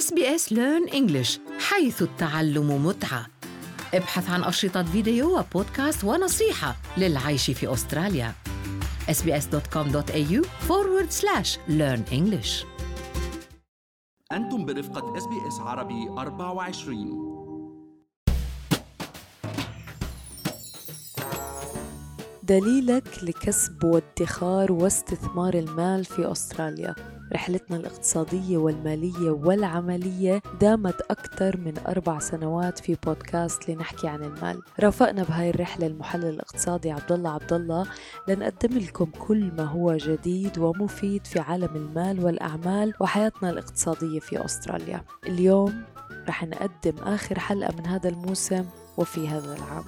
SBS Learn English حيث التعلم متعة. ابحث عن أشرطة فيديو وبودكاست ونصيحة للعيش في أستراليا. Sbs.com.au forward slash learn English. أنتم برفقة SBS عربي 24 دليلك لكسب وادخار واستثمار المال في أستراليا. رحلتنا الاقتصادية والمالية والعملية دامت أكثر من أربع سنوات في بودكاست لنحكي عن المال. رافقنا بهاي الرحلة المحلل الاقتصادي عبد الله عبد الله لنقدم لكم كل ما هو جديد ومفيد في عالم المال والأعمال وحياتنا الاقتصادية في أستراليا. اليوم رح نقدم آخر حلقة من هذا الموسم وفي هذا العام.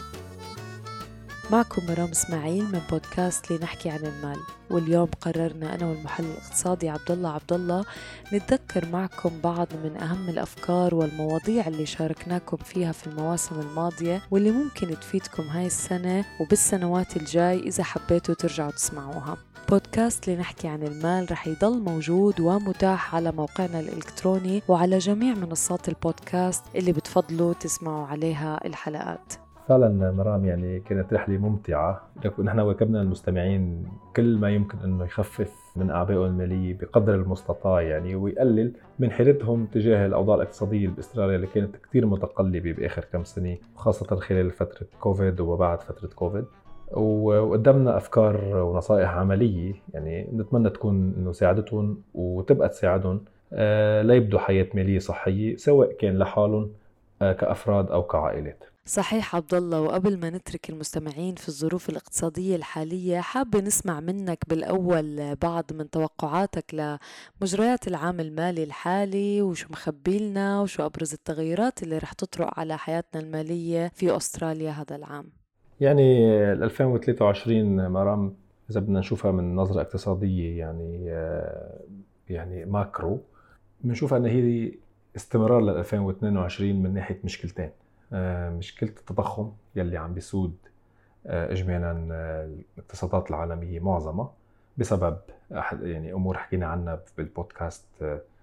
معكم مرام إسماعيل من بودكاست لنحكي عن المال. واليوم قررنا أنا والمحلل الاقتصادي عبد الله عبد الله نتذكر معكم بعض من أهم الأفكار والمواضيع اللي شاركناكم فيها في المواسم الماضية واللي ممكن تفيدكم هاي السنة وبالسنوات الجاي إذا حبيتوا ترجعوا تسمعوها. بودكاست لنحكي عن المال رح يضل موجود ومتاح على موقعنا الإلكتروني وعلى جميع منصات البودكاست اللي بتفضلوا تسمعوا عليها الحلقات. فعلا مرام يعني كانت رحلة ممتعة. نحن واكبنا المستمعين كل ما يمكن إنه يخفف من اعبائهم المالية بقدر المستطاع يعني ويقلل من حيرتهم تجاه الأوضاع الاقتصادية باستراليا اللي كانت كثير متقلبة بآخر كم سنة خاصه خلال فترة كوفيد وبعد فترة كوفيد. وقدمنا أفكار ونصائح عملية يعني نتمنى تكون إنه ساعدتهم وتبقى تساعدهم آه، ليبدوا حياة مالية صحية سواء كان لحالهم آه، كأفراد أو كعائلات. صحيح عبد الله وقبل ما نترك المستمعين في الظروف الاقتصادية الحالية حابة نسمع منك بالأول بعض من توقعاتك لمجريات العام المالي الحالي وشو مخبي لنا وشو أبرز التغيرات اللي رح تطرق على حياتنا المالية في أستراليا هذا العام؟ يعني 2023 مرام إذا بدنا نشوفها من نظرة اقتصادية يعني يعني macro بنشوفها أن هي استمرار ل 2022 من ناحية مشكلتين. آه، مشكلة التضخم يلي عم بيسود آه، اجمالا آه، الاقتصادات العالمية معظمها بسبب يعني أمور حكينا عنها بالبودكاست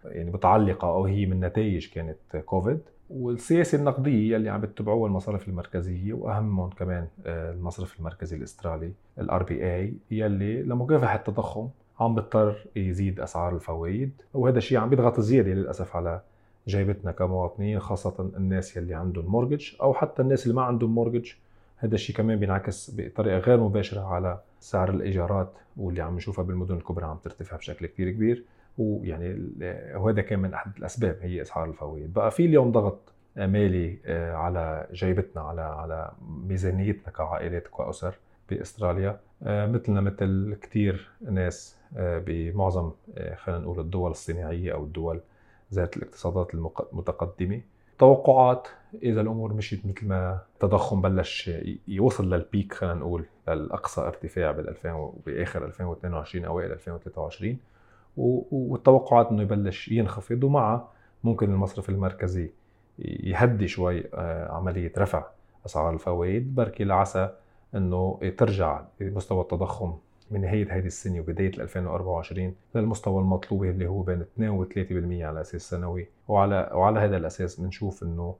يعني متعلقة أو هي من نتائج كانت كوفيد. والسياسة النقدية يلي عم بتتبعوها المصارف المركزية وأهمهم كمان المصرف المركزي الأسترالي ال RBA يلي لمكافحة التضخم عم بيضطر يزيد أسعار الفوائد وهذا الشيء عم بيضغط زيادة للأسف على جيبتنا كمواطنين خاصة الناس يلي عندهم mortgage أو حتى الناس اللي ما عندهم mortgage هذا الشيء كمان بينعكس بطريقة غير مباشرة على سعر الإيجارات واللي عم نشوفها بالمدن الكبرى عم ترتفع بشكل كثير كبير. ويعني وهذا كان من أحد الأسباب هي أسعار الفوائد. بقى في اليوم ضغط مالي آه، على جيبتنا على على ميزانيتنا كعائلات وكأسر بأستراليا. آه، مثلنا مثل كثير ناس آه، بمعظم خلينا نقول الدول الصناعية أو الدول ذات الاقتصادات المتقدمة. توقعات إذا الأمور مشيت مثل ما التضخم بلش يوصل للبيك خلينا نقول للأقصى ارتفاع بال 2000 باخر 2022 اوائل 2023 والتوقعات إنه يبلش ينخفض ومع ممكن المصرف المركزي يهدي شوي آه، عملية رفع أسعار الفوائد. بركي لعسى إنه ترجع مستوى التضخم من نهاية هذه السنة وبداية 2024 للمستوى المطلوب اللي هو بين 2 و 3% على أساس سنوي. وعلى وعلى هذا الأساس بنشوف إنه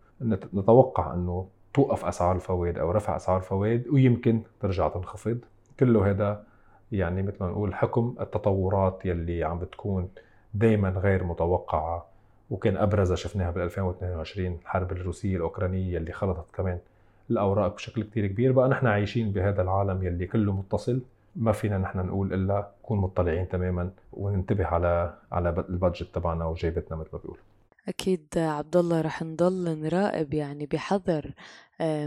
نتوقع إنه توقف أسعار الفوائد أو رفع أسعار الفوائد ويمكن ترجع تنخفض. كله هذا يعني مثل ما نقول حكم التطورات يلي عم بتكون دائما غير متوقعة. وكان أبرزها شفناها بال 2022 الحرب الروسية الأوكرانية اللي خلطت كمان الأوراق بشكل كتير كبير. بقى نحن عايشين بهذا العالم يلي كله متصل. ما فينا نحن نقول إلا نكون مطلعين تماما وننتبه على على البادجت تبعنا وجيبتنا مثل ما بيقولوا. أكيد عبد الله رح نضل نراقب يعني بحذر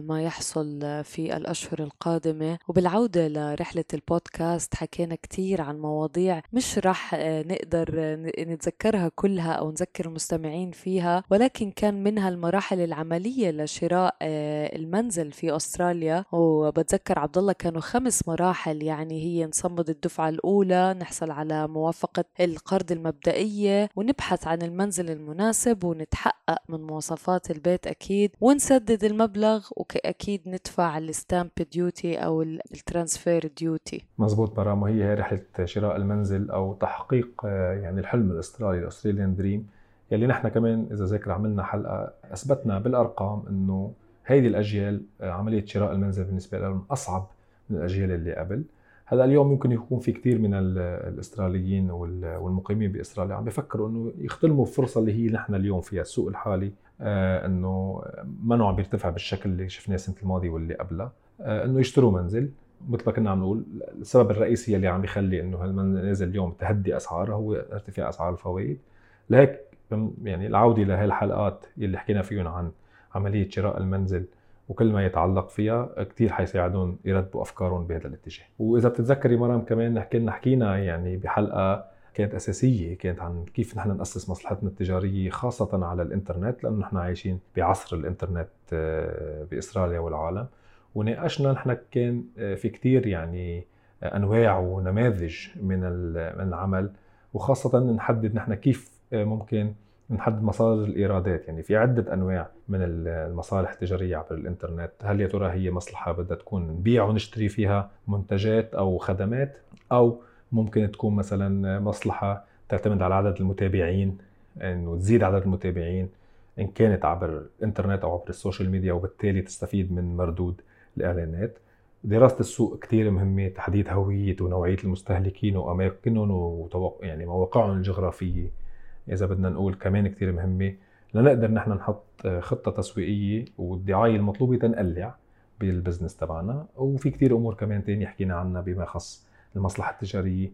ما يحصل في الأشهر القادمة. وبالعودة لرحلة البودكاست حكينا كتير عن مواضيع مش رح آه، نقدر نتذكرها كلها أو نذكر المستمعين فيها ولكن كان منها المراحل العملية لشراء آه، المنزل في أستراليا. وبتذكر عبد الله كانوا خمس مراحل يعني هي نصمد الدفعة الأولى نحصل على موافقة القرض المبدئية ونبحث عن المنزل المناسب ونتحقق من مواصفات البيت أكيد ونسدد المبلغ. المبلغ واكيد ندفع ال stamp duty أو ال transfer duty مزبوط مرام وهي هي رحلة شراء المنزل أو تحقيق آه، يعني الحلم الأسترالي الأستراليان دريم. يلي نحن كمان إذا ذاكر عملنا حلقة أثبتنا بالأرقام إنه هيدي الأجيال آه، عملية شراء المنزل بالنسبة لهم أصعب من الأجيال اللي قبل. هلا اليوم يمكن يكون في كثير من الاستراليين والمقيمين باستراليا عم بيفكروا إنه يختلموا الفرصه اللي هي نحن اليوم فيها السوق الحالي آه، إنه منه عم بيرتفع بالشكل اللي شفناه السنة الماضية واللي قبلها آه، إنه يشتروا منزل. مثل ما كنا عم نقول السبب الرئيسي اللي عم بيخلي إنه المنازل اليوم تهدي اسعارها هو ارتفاع أسعار الفوائد. لهيك يعني العودة لهي الحلقات اللي حكينا فيهم عن عملية شراء المنزل وكل ما يتعلق فيها كثير حيساعدهم يرتبوا أفكارهم بهذا الاتجاه. وإذا بتتذكري مرام كمان حكينا حكينا يعني بحلقة كانت أساسية كانت عن كيف نحن نأسس مصلحتنا التجارية خاصة على الإنترنت لأنه نحن عايشين بعصر الإنترنت آه، باستراليا والعالم. وناقشنا نحن كان آه، في كثير يعني آه، أنواع ونماذج من من العمل. وخاصة نحدد نحن كيف ممكن نحدد مصادر الإيرادات يعني في عدة أنواع من المصالح التجارية عبر الإنترنت. هل يا ترى هي مصلحة بدها تكون نبيع ونشتري فيها منتجات أو خدمات أو ممكن تكون مثلا مصلحة تعتمد على عدد المتابعين إنه تزيد عدد المتابعين إن كانت عبر الإنترنت أو عبر ال social media وبالتالي تستفيد من مردود الإعلانات. دراسة السوق كثير مهمة تحديد هوية ونوعية المستهلكين وأماكنهم يعني مواقعهم الجغرافية. إذا بدنا نقول كمان كثير مهمة لنقدر نحن نحط خطة تسويقية والدعاية المطلوبة تنقلع بال business تبعنا. وفي كثير أمور كمان تانية حكينا عنها بما يخص المصلحة التجارية.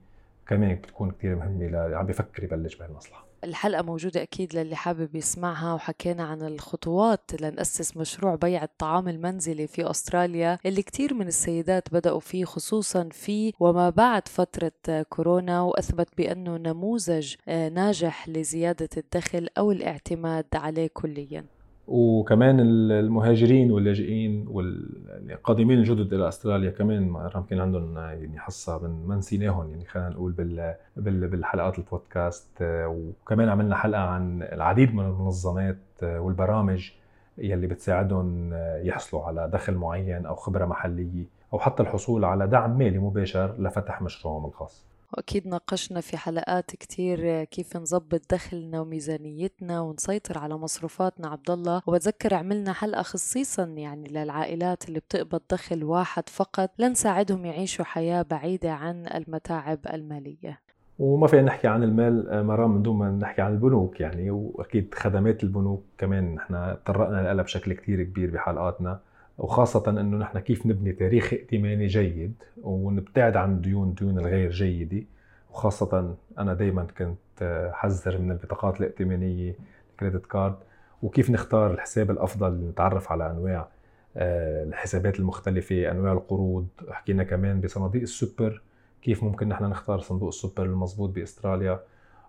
كمان بتكون كثير مهمة عم بفكر يبلش بهالمصلحة. الحلقة موجودة أكيد للي حابب يسمعها وحكينا عن الخطوات لنأسس مشروع بيع الطعام المنزلي في أستراليا اللي كتير من السيدات بدأوا فيه خصوصا في وما بعد فترة كورونا وأثبت بأنه نموذج آه، ناجح لزيادة الدخل أو الاعتماد عليه كلياً. وكمان المهاجرين واللاجئين والقادمين الجدد إلى أستراليا كمان يمكن عندهم يعني حصة من ما نسيناهم يعني خلينا نقول بال بالحلقات البودكاست وكمان عملنا حلقة عن العديد من المنظمات والبرامج يلي بتساعدهم يحصلوا على دخل معين أو خبرة محلية أو حتى الحصول على دعم مالي مباشر لفتح مشروعهم الخاص. وأكيد ناقشنا في حلقات كتير كيف نظبط دخلنا وميزانيتنا ونسيطر على مصروفاتنا عبد الله وبتذكر عملنا حلقة خصيصا يعني للعائلات اللي بتقبض دخل واحد فقط. لنساعدهم يعيشوا حياة بعيدة عن المتاعب المالية. وما فينا نحكي عن المال آه، مرام من دون ما نحكي عن البنوك يعني. وأكيد خدمات البنوك كمان نحن تطرقنا لها بشكل كتير كبير بحلقاتنا. وخاصة إنه نحن كيف نبني تاريخ ائتماني جيد ونبتعد عن الديون الديون الغير جيدة. وخاصة أنا دائما كنت حذر من البطاقات الائتمانية ال credit card. وكيف نختار الحساب الأفضل؟ نتعرف على أنواع آه، الحسابات المختلفة أنواع القروض. حكينا كمان بصناديق السوبر كيف ممكن نحن نختار صندوق السوبر المضبوط بأستراليا.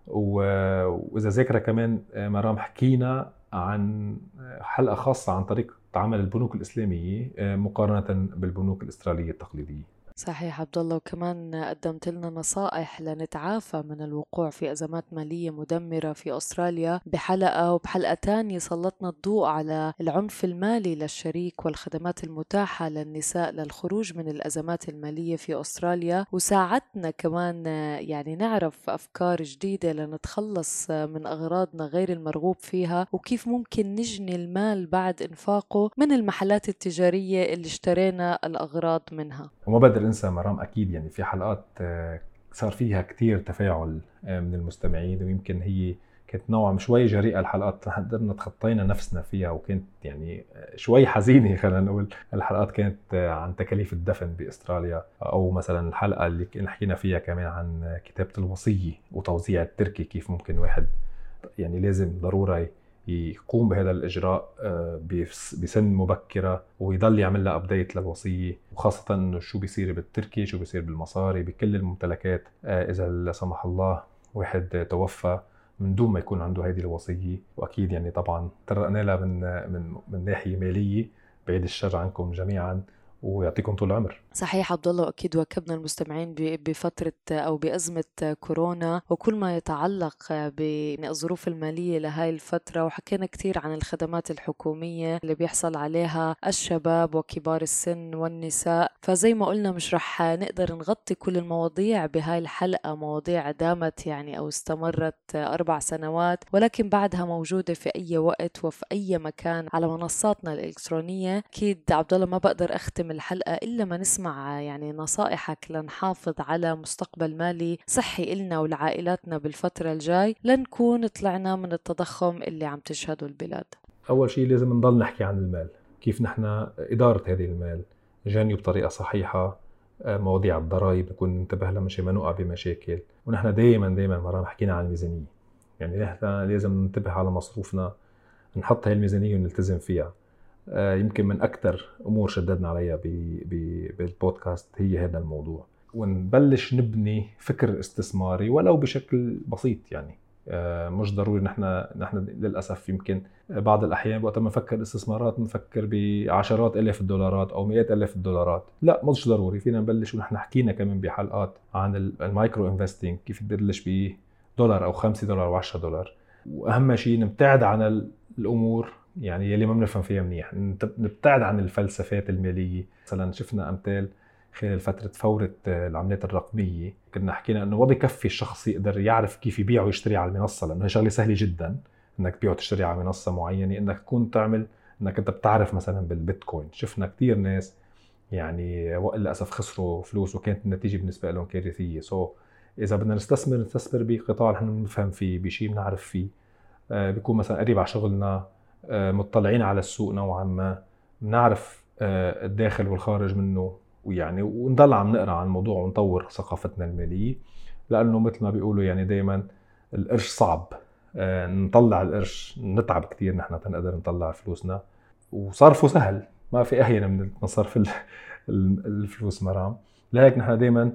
وإذا ذاكره كمان آه، مرام حكينا عن حلقة خاصة عن طريقه عمل البنوك الإسلامية آه، مقارنة بالبنوك الاستراليه التقليدية. صحيح عبد الله وكمان قدمت لنا نصائح لنتعافى من الوقوع في أزمات مالية مدمرة في أستراليا. بحلقة وبحلقة تانية سلطنا الضوء على العنف المالي للشريك والخدمات المتاحة للنساء للخروج من الأزمات المالية في أستراليا. وساعدتنا كمان يعني نعرف أفكار جديدة لنتخلص من أغراضنا غير المرغوب فيها وكيف ممكن نجني المال بعد إنفاقه من المحلات التجارية اللي اشترينا الأغراض منها. وما بقدر انسى مرام أكيد يعني في حلقات آه، صار فيها كتير تفاعل آه، من المستمعين ويمكن هي كانت نوعا شوي جريئه الحلقات قدرنا تخطينا نفسنا فيها وكانت يعني آه، شوي حزينة خلينا نقول. الحلقات كانت عن تكاليف الدفن بأستراليا أو مثلا الحلقة اللي حكينا فيها كمان عن كتابة الوصية وتوزيع التركي كيف ممكن واحد يعني لازم ضروره يقوم بهذا الإجراء آه، بسن مبكرة ويضل يعمل لها ابديت للوصية وخاصة إنه شو بيصير بالتركي شو بيصير بالمصاري بكل الممتلكات آه، إذا لا سمح الله واحد توفى من دون ما يكون عنده هذه الوصية. وأكيد يعني طبعا ترقنا لها من من من ناحية مالية بعيد الشر عنكم جميعا. ويعطيكم طول العمر. صحيح عبد الله وأكيد واكبنا المستمعين بفترة أو بأزمة كورونا وكل ما يتعلق بالظروف المالية لهي الفترة وحكينا كثير عن الخدمات الحكومية اللي بيحصل عليها الشباب وكبار السن والنساء. فزي ما قلنا مش رح نقدر نغطي كل المواضيع بهاي الحلقة مواضيع دامت يعني أو استمرت أربع سنوات ولكن بعدها موجودة في أي وقت وفي أي مكان على منصاتنا الإلكترونية. أكيد عبد الله ما بقدر أختم الحلقة إلا ما نسمع يعني نصائحك لنحافظ على مستقبل مالي صحي إلنا ولعائلاتنا بالفترة الجاي لنكون طلعنا من التضخم اللي عم تشهده البلاد. أول شيء لازم نضل نحكي عن المال كيف نحن إدارة هذه المال جاني بطريقة صحيحة آه، مواضيع الضرائب نكون ننتبه لها مشان ما نوقع بمشاكل. ونحن دائما دائما مرة حكينا عن الميزانية يعني نحن لازم ننتبه على مصروفنا نحط هاي الميزانية ونلتزم فيها. يمكن من أكثر أمور شددنا عليها بالبودكاست هي هذا الموضوع. ونبلش نبني فكر استثماري ولو بشكل بسيط يعني. آه، مش ضروري نحن نحن للأسف يمكن بعض الأحيان وقت ما نفكر استثمارات بنفكر بعشرات الاف الدولارات أو مئات الاف الدولارات لا مش ضروري. فينا نبلش ونحن حكينا كمان بحلقات عن ال micro investing كيف تبلش بدولار أو 5 دولار و10 دولار. وأهم شيء نبتعد عن الأمور يعني يلي ما بنفهم فيها منيح. نبتعد عن الفلسفات المالية. مثلا شفنا أمثال خلال فترة فورة العملات الرقمية. كنا حكينا إنه ما بكفي الشخص يقدر يعرف كيف يبيع ويشتري على المنصة لأنه هي شغلة سهلة جدا إنك تبيع وتشتري على منصة معينة. إنك تكون تعمل إنك أنت بتعرف مثلا بالبيتكوين. شفنا كثير ناس يعني للأسف خسروا فلوس وكانت النتيجة بالنسبة لهم كارثية سو so, إذا بدنا نستثمر نستثمر بقطاع نحن بنفهم فيه بشيء بنعرف فيه. آه بيكون مثلا قريب على شغلنا. آه، مطلعين على السوق نوعا ما. بنعرف آه، الداخل والخارج منه ويعني ونضل عم نقرأ عن الموضوع ونطور ثقافتنا المالية. لأنه مثل ما بيقولوا يعني دائما القرش صعب. آه، نطلع القرش نتعب كثير نحن تنقدر نطلع فلوسنا. وصرفه سهل ما في أهين من صرف الفلوس مرام. لهيك نحن دائما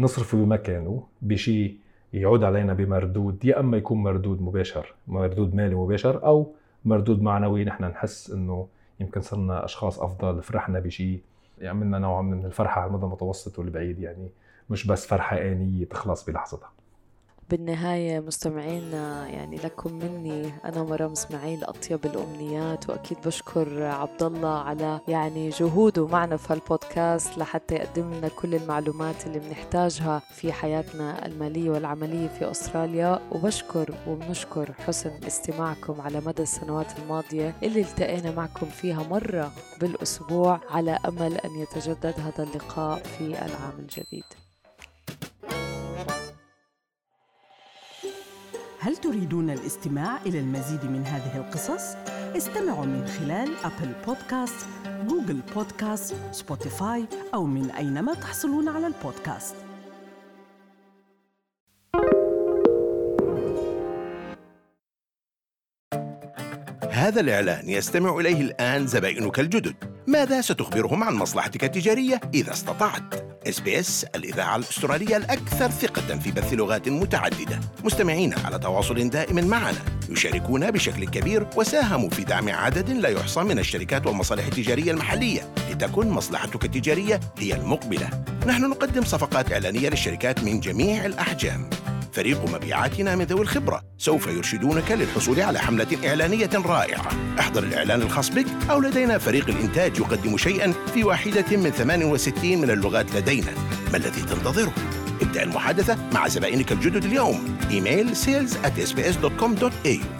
نصرفه بمكانه بشيء يعود علينا بمردود يا أما يكون مردود مباشر مردود مالي مباشر أو مردود معنوي نحن نحس إنه يمكن صرنا أشخاص أفضل فرحنا بشيء يعملنا يعني نوع من الفرحة على المدى المتوسط والبعيد يعني مش بس فرحة آنية تخلص بلحظتها. بالنهاية مستمعينا يعني لكم مني أنا مرام إسماعيل أطيب الأمنيات وأكيد بشكر عبد الله على يعني جهوده معنا في هالبودكاست لحتى يقدم لنا كل المعلومات اللي بنحتاجها في حياتنا المالية والعملية في أستراليا. وبشكر وبنشكر حسن استماعكم على مدى السنوات الماضية اللي التقينا معكم فيها مرة بالأسبوع على أمل أن يتجدد هذا اللقاء في العام الجديد. هل تريدون الاستماع إلى المزيد من هذه القصص؟ استمعوا من خلال Apple Podcasts، Google Podcasts، Spotify أو من أينما تحصلون على البودكاست هذا الإعلان يستمع إليه الآن زبائنك الجدد ماذا ستخبرهم عن مصلحتك التجارية إذا استطعت؟ SBS الإذاعة الأسترالية الأكثر ثقة في بث لغات متعددة. مستمعين على تواصل دائم معنا. يشاركون بشكل كبير وساهموا في دعم عدد لا يحصى من الشركات والمصالح التجارية المحلية لتكن مصلحتك التجارية هي المقبلة. نحن نقدم صفقات إعلانية للشركات من جميع الأحجام. فريق مبيعاتنا من ذوي الخبرة. سوف يرشدونك للحصول على حملة إعلانية رائعة. احضر الإعلان الخاص بك أو لدينا فريق الإنتاج يقدم شيئا في واحدة من 68 من اللغات لدينا. ما الذي تنتظره؟ ابدأ المحادثة مع زبائنك الجدد اليوم. إيميل sales at sbs.com.au